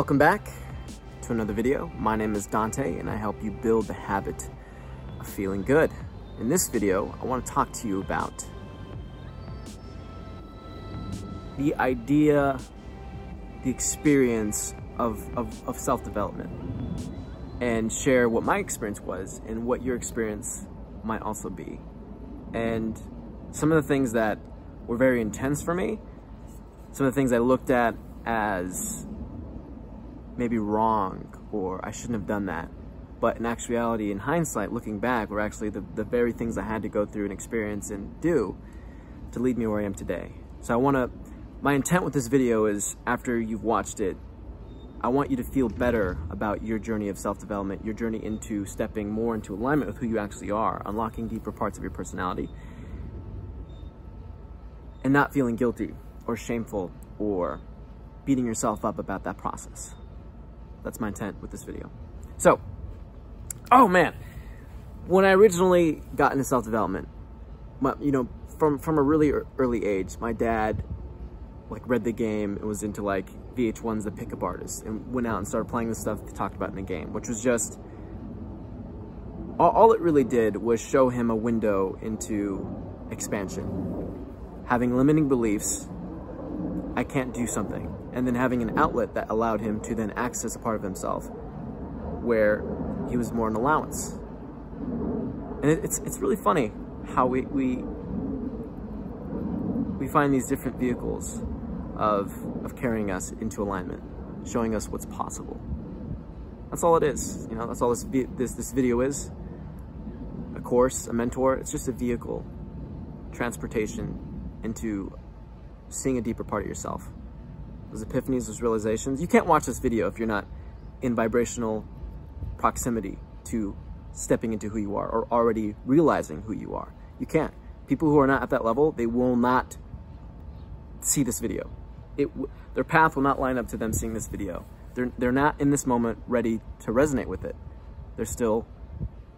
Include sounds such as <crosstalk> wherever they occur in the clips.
Welcome back to another video. My name is Dante and I help you build the habit of feeling good. In this video, I want to talk to you about the idea, the experience of, of, of self-development and share what my experience was and what your experience might also be. And some of the things that were very intense for me, some of the things I looked at as maybe wrong or I shouldn't have done that. But in actuality, in hindsight, looking back, were actually the, the very things I had to go through and experience and do to lead me where I am today. So I want to, my intent with this video is after you've watched it, I want you to feel better about your journey of self-development, your journey into stepping more into alignment with who you actually are, unlocking deeper parts of your personality, and not feeling guilty or shameful or beating yourself up about that process. That's my intent with this video. So, oh man, when I originally got into self-development, you know, from, from a really early age, my dad like read the game and was into like VH1's The Pickup Artist and went out and started playing the stuff they talked about in the game, which was just, all, all it really did was show him a window into expansion. Having limiting beliefs, I can't do something. And then having an outlet that allowed him to then access a part of himself where he was more an allowance. And it, it's, it's really funny how we, we, we find these different vehicles of, of carrying us into alignment, showing us what's possible. That's all it is. You know, that's all this, this, this video is. A course, a mentor, it's just a vehicle, transportation into seeing a deeper part of yourself. Those epiphanies, those realizations. You can't watch this video if you're not in vibrational proximity to stepping into who you are or already realizing who you are. You can't. People who are not at that level, they will not see this video it, their path will not line up to them seeing this video. They're, they're not in this moment ready to resonate with it. They're still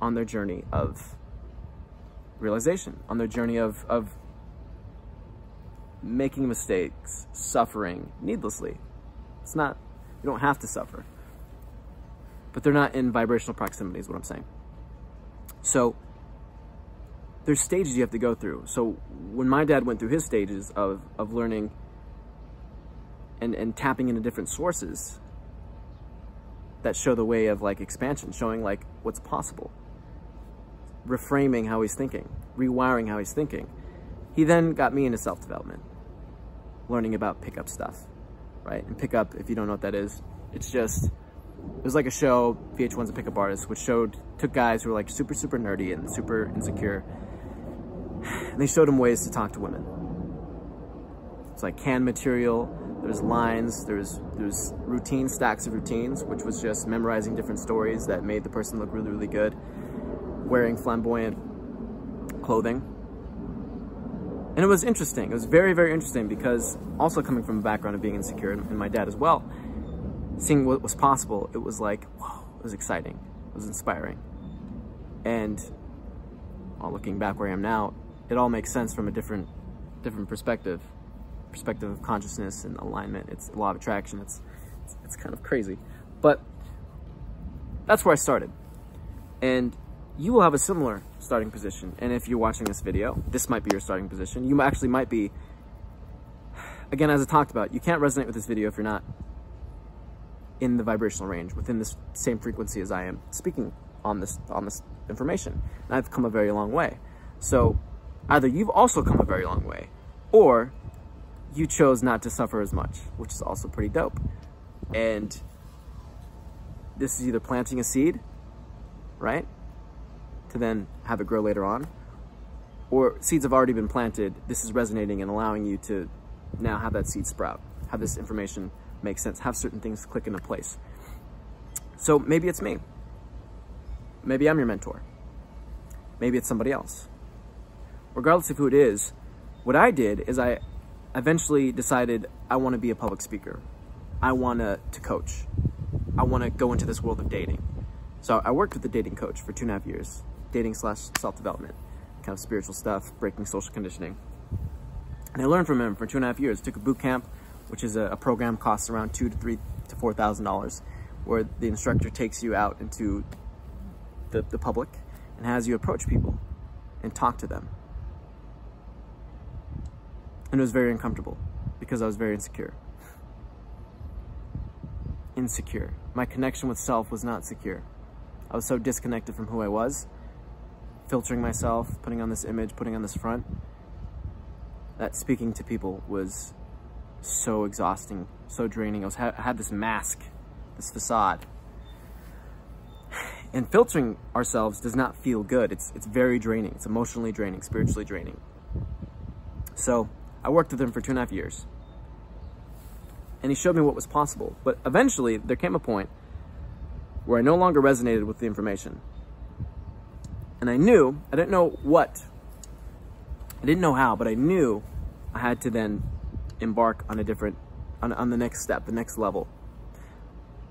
on their journey of realization, on their journey of, of making mistakes, suffering needlessly. It's not, you don't have to suffer. But they're not in vibrational proximity is what I'm saying. So there's stages you have to go through. So when my dad went through his stages of, of learning and, and tapping into different sources that show the way of like expansion, showing like what's possible, reframing how he's thinking, rewiring how he's thinking. He then got me into self-development, learning about pickup stuff, right? And pickup, if you don't know what that is, it's just, it was like a show, VH1's a pickup artist, which showed, took guys who were like super, super nerdy and super insecure, and they showed them ways to talk to women. It's like canned material, there's lines, there's, there's routine stacks of routines, which was just memorizing different stories that made the person look really, really good, wearing flamboyant clothing. And it was interesting. It was very, very interesting because also coming from a background of being insecure and my dad as well, seeing what was possible, it was like, whoa, it was exciting. It was inspiring. And while looking back where I am now, it all makes sense from a different, different perspective perspective of consciousness and alignment. It's a law of attraction. It's, it's, it's kind of crazy. But that's where I started. And you will have a similar starting position. And if you're watching this video, this might be your starting position. You actually might be, again, as I talked about, you can't resonate with this video if you're not in the vibrational range, within this same frequency as I am speaking on this, on this information. And I've come a very long way. So either you've also come a very long way, or you chose not to suffer as much, which is also pretty dope. And this is either planting a seed, right? To then have it grow later on. Or seeds have already been planted. This is resonating and allowing you to now have that seed sprout, have this information make sense, have certain things click into place. So maybe it's me. Maybe I'm your mentor. Maybe it's somebody else. Regardless of who it is, what I did is I eventually decided I want to be a public speaker. I want to, to coach. I want to go into this world of dating. So I worked with a dating coach for two and a half years, dating slash self-development, kind of spiritual stuff, breaking social conditioning. And I learned from him for two and a half years. Took a boot camp, which is a, a program costs around two to three to to $4,000 where the instructor takes you out into the, the public and has you approach people and talk to them. And it was very uncomfortable because I was very insecure. Insecure. My connection with self was not secure. I was so disconnected from who I was, filtering myself, putting on this image, putting on this front, that speaking to people was so exhausting, so draining. I, was, I had this mask, this facade. <sighs> And filtering ourselves does not feel good. It's, it's very draining. It's emotionally draining, spiritually draining. So I worked with him for two and a half years. And he showed me what was possible. But eventually, there came a point where I no longer resonated with the information. And I knew, I didn't know what, I didn't know how, but I knew I had to then embark on a different, on, on the next step, the next level.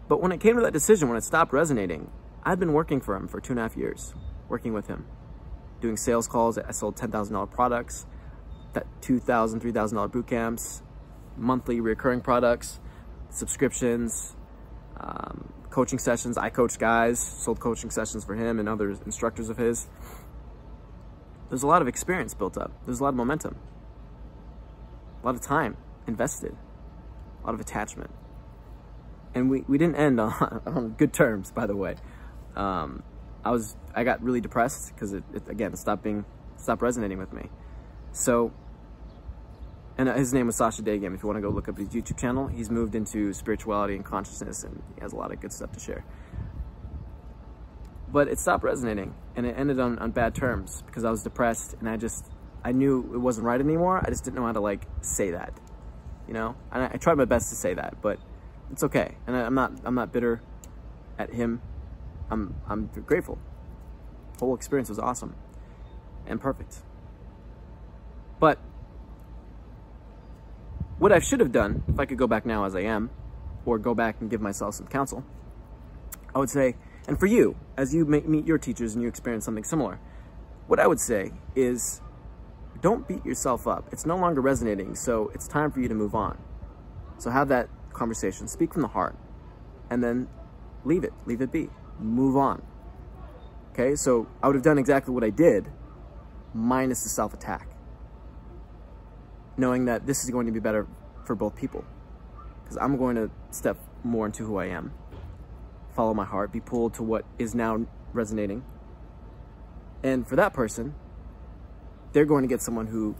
But when it came to that decision, when it stopped resonating, I'd been working for him for two and a half years, working with him, doing sales calls. I sold $10,000 products, that $2,000, $3,000 boot camps, monthly recurring products, subscriptions, um, coaching sessions. I coached guys, sold coaching sessions for him and other instructors of his. There's a lot of experience built up. There's a lot of momentum, a lot of time invested, a lot of attachment. And we, we didn't end <laughs> on, on good terms, by the way. Um, I was, I got really depressed because it, it, again, stopped being, stopped resonating with me. So and uh, his name was Sasha Daygame. If you want to go look up his YouTube channel, he's moved into spirituality and consciousness, and he has a lot of good stuff to share. But it stopped resonating, and it ended on, on bad terms because I was depressed, and I just I knew it wasn't right anymore. I just didn't know how to like say that, you know. And I, I tried my best to say that, but it's okay. And I, I'm not I'm not bitter at him. I'm I'm grateful. The whole experience was awesome and perfect. But what I should have done, if I could go back now as I am, or go back and give myself some counsel, I would say, and for you, as you meet your teachers and you experience something similar, what I would say is don't beat yourself up. It's no longer resonating, so it's time for you to move on. So have that conversation, speak from the heart, and then leave it, leave it be, move on. Okay, so I would have done exactly what I did, minus the self attack knowing that this is going to be better for both people. Because I'm going to step more into who I am, follow my heart, be pulled to what is now resonating. And for that person, they're going to get someone who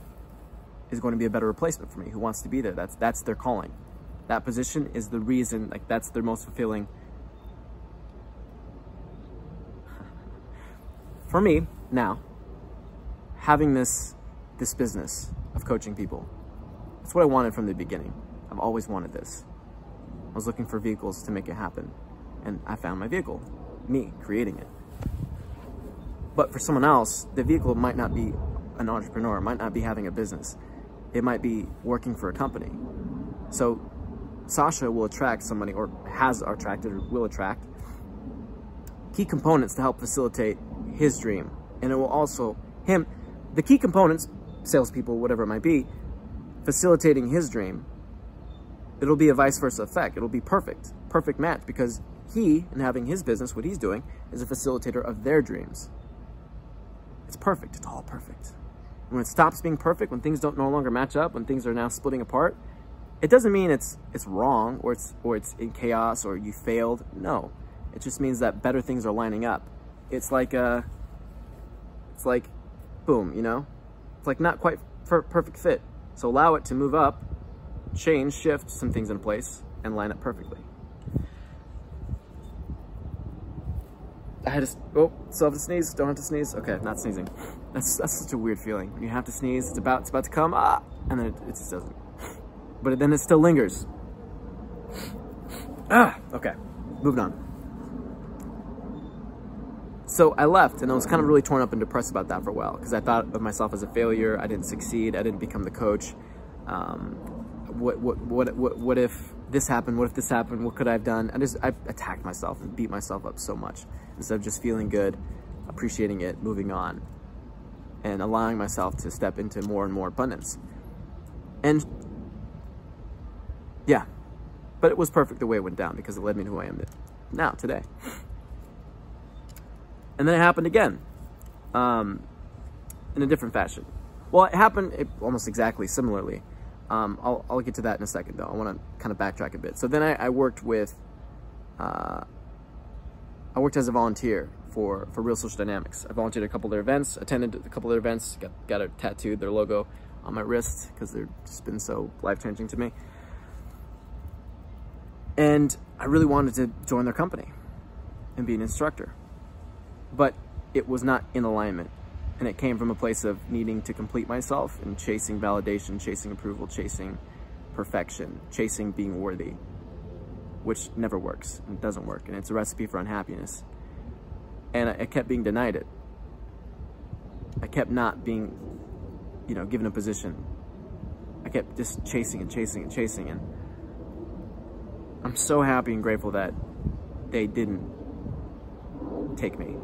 is going to be a better replacement for me, who wants to be there. That's that's their calling. That position is the reason, like that's their most fulfilling. <laughs> For me, now, having this this business of coaching people. That's what I wanted from the beginning. I've always wanted this. I was looking for vehicles to make it happen. And I found my vehicle, me creating it. But for someone else, the vehicle might not be an entrepreneur, might not be having a business. It might be working for a company. So Sasha will attract somebody or has attracted or will attract key components to help facilitate his dream. And it will also, him, the key components salespeople, whatever it might be, facilitating his dream, it'll be a vice versa effect. It'll be perfect, perfect match because he, in having his business, what he's doing, is a facilitator of their dreams. It's perfect. It's all perfect. when it stops being perfect, when things don't no longer match up, when things are now splitting apart, it doesn't mean it's it's wrong or it's or it's in chaos or you failed. No, it just means that better things are lining up. It's like uh, it's like, boom, you know, it's like not quite perfect fit. So allow it to move up, change, shift some things in place, and line up perfectly. I had to, oh, still have to sneeze, don't have to sneeze. Okay, not sneezing. That's, that's such a weird feeling. When you have to sneeze, it's about, it's about to come, ah, and then it, it just doesn't. But then it still lingers. Ah, okay, moving on. So I left and I was kind of really torn up and depressed about that for a while because I thought of myself as a failure. I didn't succeed. I didn't become the coach. Um, what, what, what, what, what if this happened? What if this happened? What could I have done? I just, I attacked myself and beat myself up so much instead of just feeling good, appreciating it, moving on, and allowing myself to step into more and more abundance. And yeah, But it was perfect the way it went down because it led me to who I am now, today. And then it happened again um, in a different fashion. Well, it happened almost exactly similarly. Um, I'll, I'll, get to that in a second, though. I want to kind of backtrack a bit. So then I, I worked with, uh, I worked as a volunteer for, for Real Social Dynamics. I volunteered a couple of their events, attended a couple of their events, got, got a tattooed their logo on my wrist because they've just been so life-changing to me. And I really wanted to join their company and be an instructor. But it was not in alignment. And it came from a place of needing to complete myself and chasing validation, chasing approval, chasing perfection, chasing being worthy, which never works and doesn't work. And it's a recipe for unhappiness. And I kept being denied it. I kept not being, you know, given a position. I kept just chasing and chasing and chasing. And I'm so happy and grateful that they didn't take me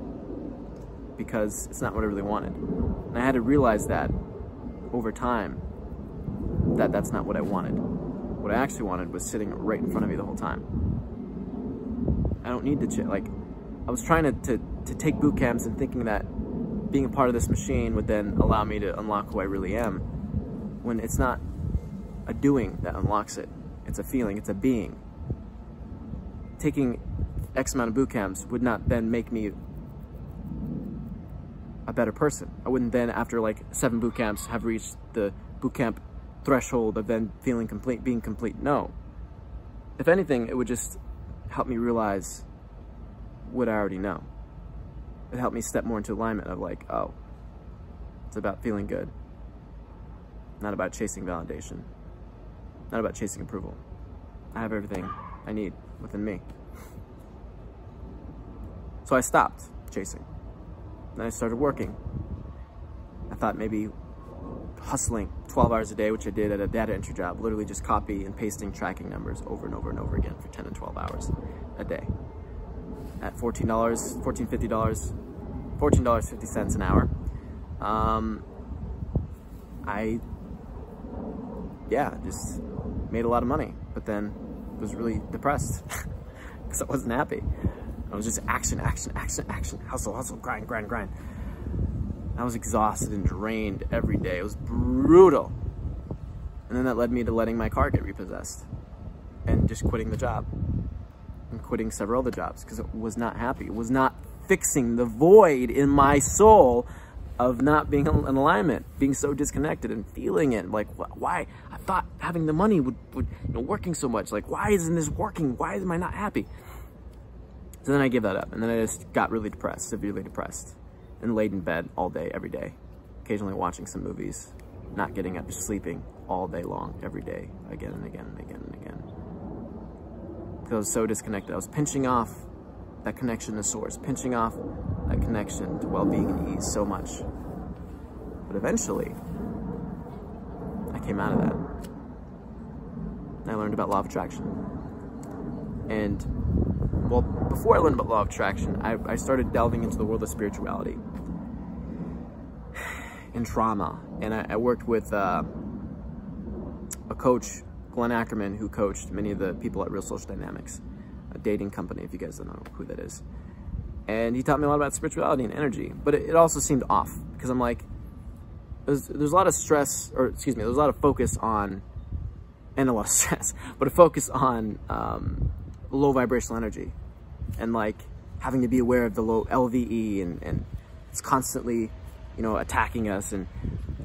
because it's not what I really wanted. And I had to realize that over time that that's not what I wanted. What I actually wanted was sitting right in front of me the whole time. I don't need to ch- like I was trying to, to to take boot camps and thinking that being a part of this machine would then allow me to unlock who I really am when it's not a doing that unlocks it. It's a feeling, it's a being. Taking X amount of boot camps would not then make me a better person. I wouldn't then, after like seven boot camps, have reached the boot camp threshold of then feeling complete, being complete. No. If anything, it would just help me realize what I already know. It helped me step more into alignment of like, oh, it's about feeling good, not about chasing validation, not about chasing approval. I have everything I need within me. So I stopped chasing. Then I started working. I thought maybe hustling 12 hours a day, which I did at a data entry job, literally just copy and pasting tracking numbers over and over and over again for 10 and 12 hours a day. At $14, $14, $50, $14.50 an hour. Um, I, yeah, just made a lot of money, but then was really depressed <laughs> because I wasn't happy. I was just action, action, action, action, hustle, hustle, grind, grind, grind. I was exhausted and drained every day. It was brutal. And then that led me to letting my car get repossessed and just quitting the job and quitting several other jobs because it was not happy. It was not fixing the void in my soul of not being in alignment, being so disconnected and feeling it. Like, why? I thought having the money would, would you know, working so much. Like, why isn't this working? Why am I not happy? So then I gave that up, and then I just got really depressed, severely depressed, and laid in bed all day, every day, occasionally watching some movies, not getting up, just sleeping all day long, every day, again and again and again and again. Because I was so disconnected. I was pinching off that connection to source, pinching off that connection to well-being and ease so much. But eventually, I came out of that. I learned about law of attraction. And well, before I learned about law of attraction, I, I started delving into the world of spirituality and trauma. And I, I worked with uh, a coach, Glenn Ackerman, who coached many of the people at Real Social Dynamics, a dating company, if you guys don't know who that is. And he taught me a lot about spirituality and energy, but it, it also seemed off because I'm like, there's, there's a lot of stress, or excuse me, there's a lot of focus on, and a lot of <laughs> stress, but a focus on um, low vibrational energy and like having to be aware of the low LVE and, and it's constantly, you know, attacking us. And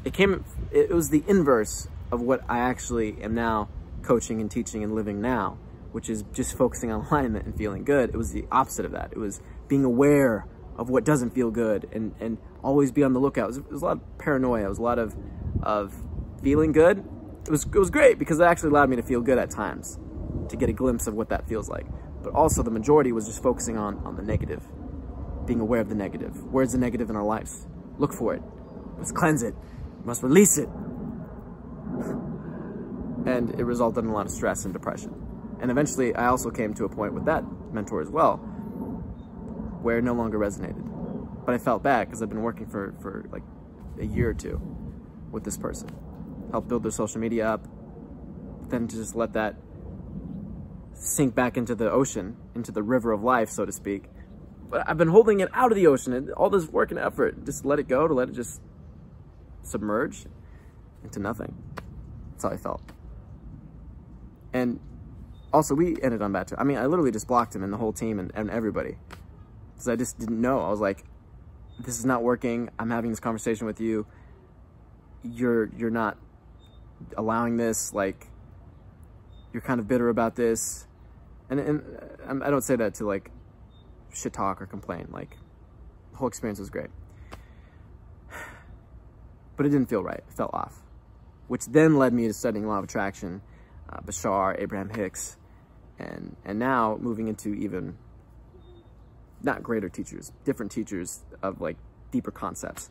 it came, it was the inverse of what I actually am now coaching and teaching and living now, which is just focusing on <laughs> alignment and feeling good. It was the opposite of that. It was being aware of what doesn't feel good and, and always be on the lookout. It was, it was a lot of paranoia. It was a lot of, of feeling good. It was, it was great because it actually allowed me to feel good at times to get a glimpse of what that feels like. But also the majority was just focusing on, on the negative, being aware of the negative. Where's the negative in our lives? Look for it. Let's cleanse it. We must release it. <laughs> and it resulted in a lot of stress and depression. And eventually I also came to a point with that mentor as well, where it no longer resonated. But I felt bad because I've been working for, for like a year or two with this person. Helped build their social media up, then to just let that sink back into the ocean, into the river of life, so to speak. But I've been holding it out of the ocean and all this work and effort, just let it go, to let it just submerge into nothing. That's how I felt. And also, we ended on bad terms. I mean, I literally just blocked him and the whole team and, and everybody. Because I just didn't know. I was like, this is not working. I'm having this conversation with you. You're you're not allowing this. Like, you're kind of bitter about this. And, and um, I don't say that to like shit talk or complain. Like, the whole experience was great. <sighs> But it didn't feel right. It felt off. Which then led me to studying law of attraction, uh, Bashar, Abraham Hicks, and and now moving into even not greater teachers, different teachers of like deeper concepts.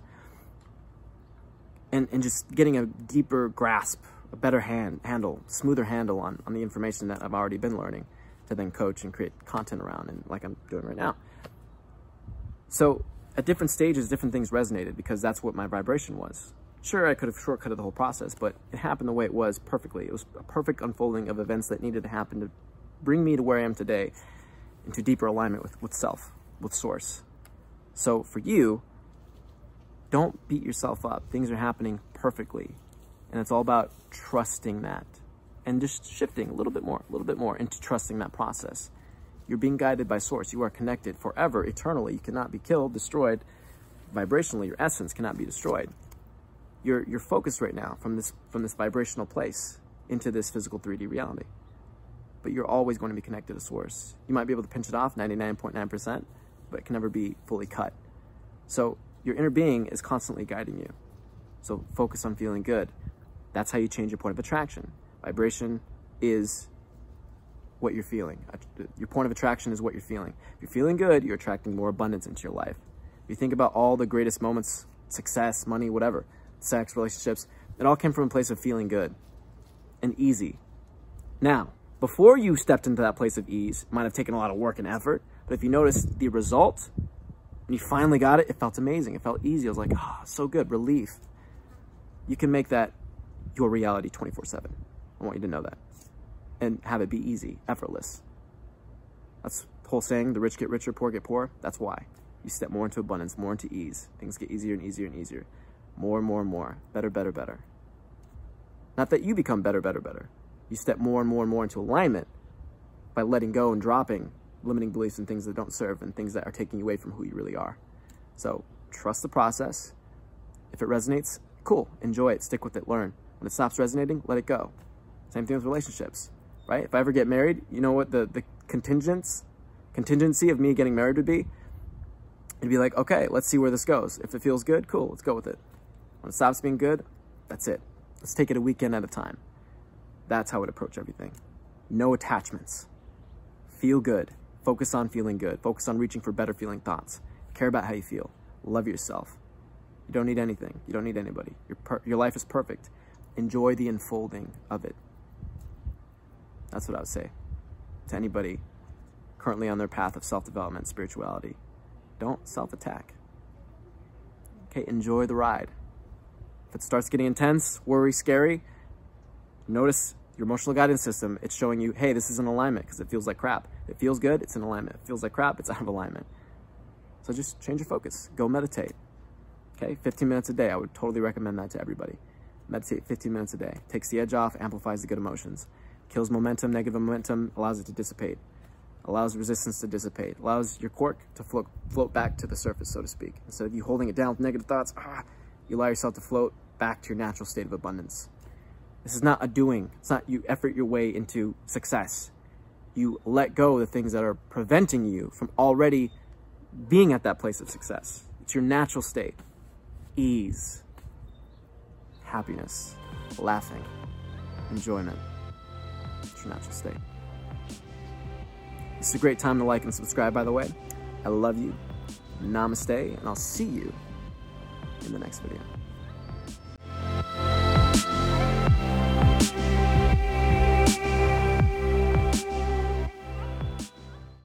And, and just getting a deeper grasp, a better hand handle, smoother handle on, on the information that I've already been learning to then coach and create content around and like I'm doing right now. So at different stages, different things resonated because that's what my vibration was. Sure, I could have shortcutted the whole process, but it happened the way it was perfectly. It was a perfect unfolding of events that needed to happen to bring me to where I am today into deeper alignment with, with self, with source. So for you, don't beat yourself up. Things are happening perfectly. And it's all about trusting that and just shifting a little bit more, a little bit more into trusting that process. You're being guided by source. You are connected forever, eternally. You cannot be killed, destroyed. Vibrationally, your essence cannot be destroyed. You're, you're focused right now from this, from this vibrational place into this physical 3D reality but you're always going to be connected to source. You might be able to pinch it off 99.9%, percent but it can never be fully cut. So your inner being is constantly guiding you. So focus on feeling good. That's how you change your point of attraction. Vibration is what you're feeling. Your point of attraction is what you're feeling. If you're feeling good, you're attracting more abundance into your life. If you think about all the greatest moments, success, money, whatever, sex, relationships, it all came from a place of feeling good and easy. Now, before you stepped into that place of ease, might have taken a lot of work and effort. But if you notice the result, when you finally got it, it felt amazing. It felt easy. I was like, ah, oh, so good, relief. You can make that your reality 24 seven. I want you to know that and have it be easy, effortless. That's the whole saying, the rich get richer, poor get poor. That's why. You step more into abundance, more into ease. Things get easier and easier and easier. More and more and more. Better, better, better. Not that you become better, better, better you step more and more and more into alignment by letting go and dropping limiting beliefs and things that don't serve and things that are taking you away from who you really are. So trust the process. If it resonates, cool, enjoy it, stick with it, learn. When it stops resonating, let it go. Same thing with relationships, right? If I ever get married, you know what the, the contingents, contingency of me getting married would be? It'd be like, okay, let's see where this goes. If it feels good, cool, let's go with it. When it stops being good, that's it. Let's take it a weekend at a time. That's how I would approach everything. No attachments. Feel good. Focus on feeling good. Focus on reaching for better feeling thoughts. Care about how you feel. Love yourself. You don't need anything. You don't need anybody. Your, your life is perfect. Enjoy the unfolding of it. That's what I would say to anybody currently on their path of self-development, spirituality. Don't self-attack. Okay, enjoy the ride. If it starts getting intense, worry, scary, Notice your emotional guidance system, it's showing you, hey, this is in alignment because it feels like crap. It feels good, it's in alignment. It feels like crap, it's out of alignment. So just change your focus. Go meditate. Okay, 15 minutes a day. I would totally recommend that to everybody. Meditate 15 minutes a day. Takes the edge off, amplifies the good emotions. Kills momentum, negative momentum, allows it to dissipate. Allows resistance to dissipate. Allows your cork to float, float back to the surface, so to speak. Instead of you holding it down with negative thoughts, ah, you allow yourself to float back to your natural state of abundance. This is not a doing. It's not you effort your way into success. You let go of the things that are preventing you from already being at that place of success. It's your natural state. Ease, happiness, laughing, enjoyment. It's your natural state. It's a great time to like and subscribe, by the way. I love you. Namaste, and I'll see you in the next video.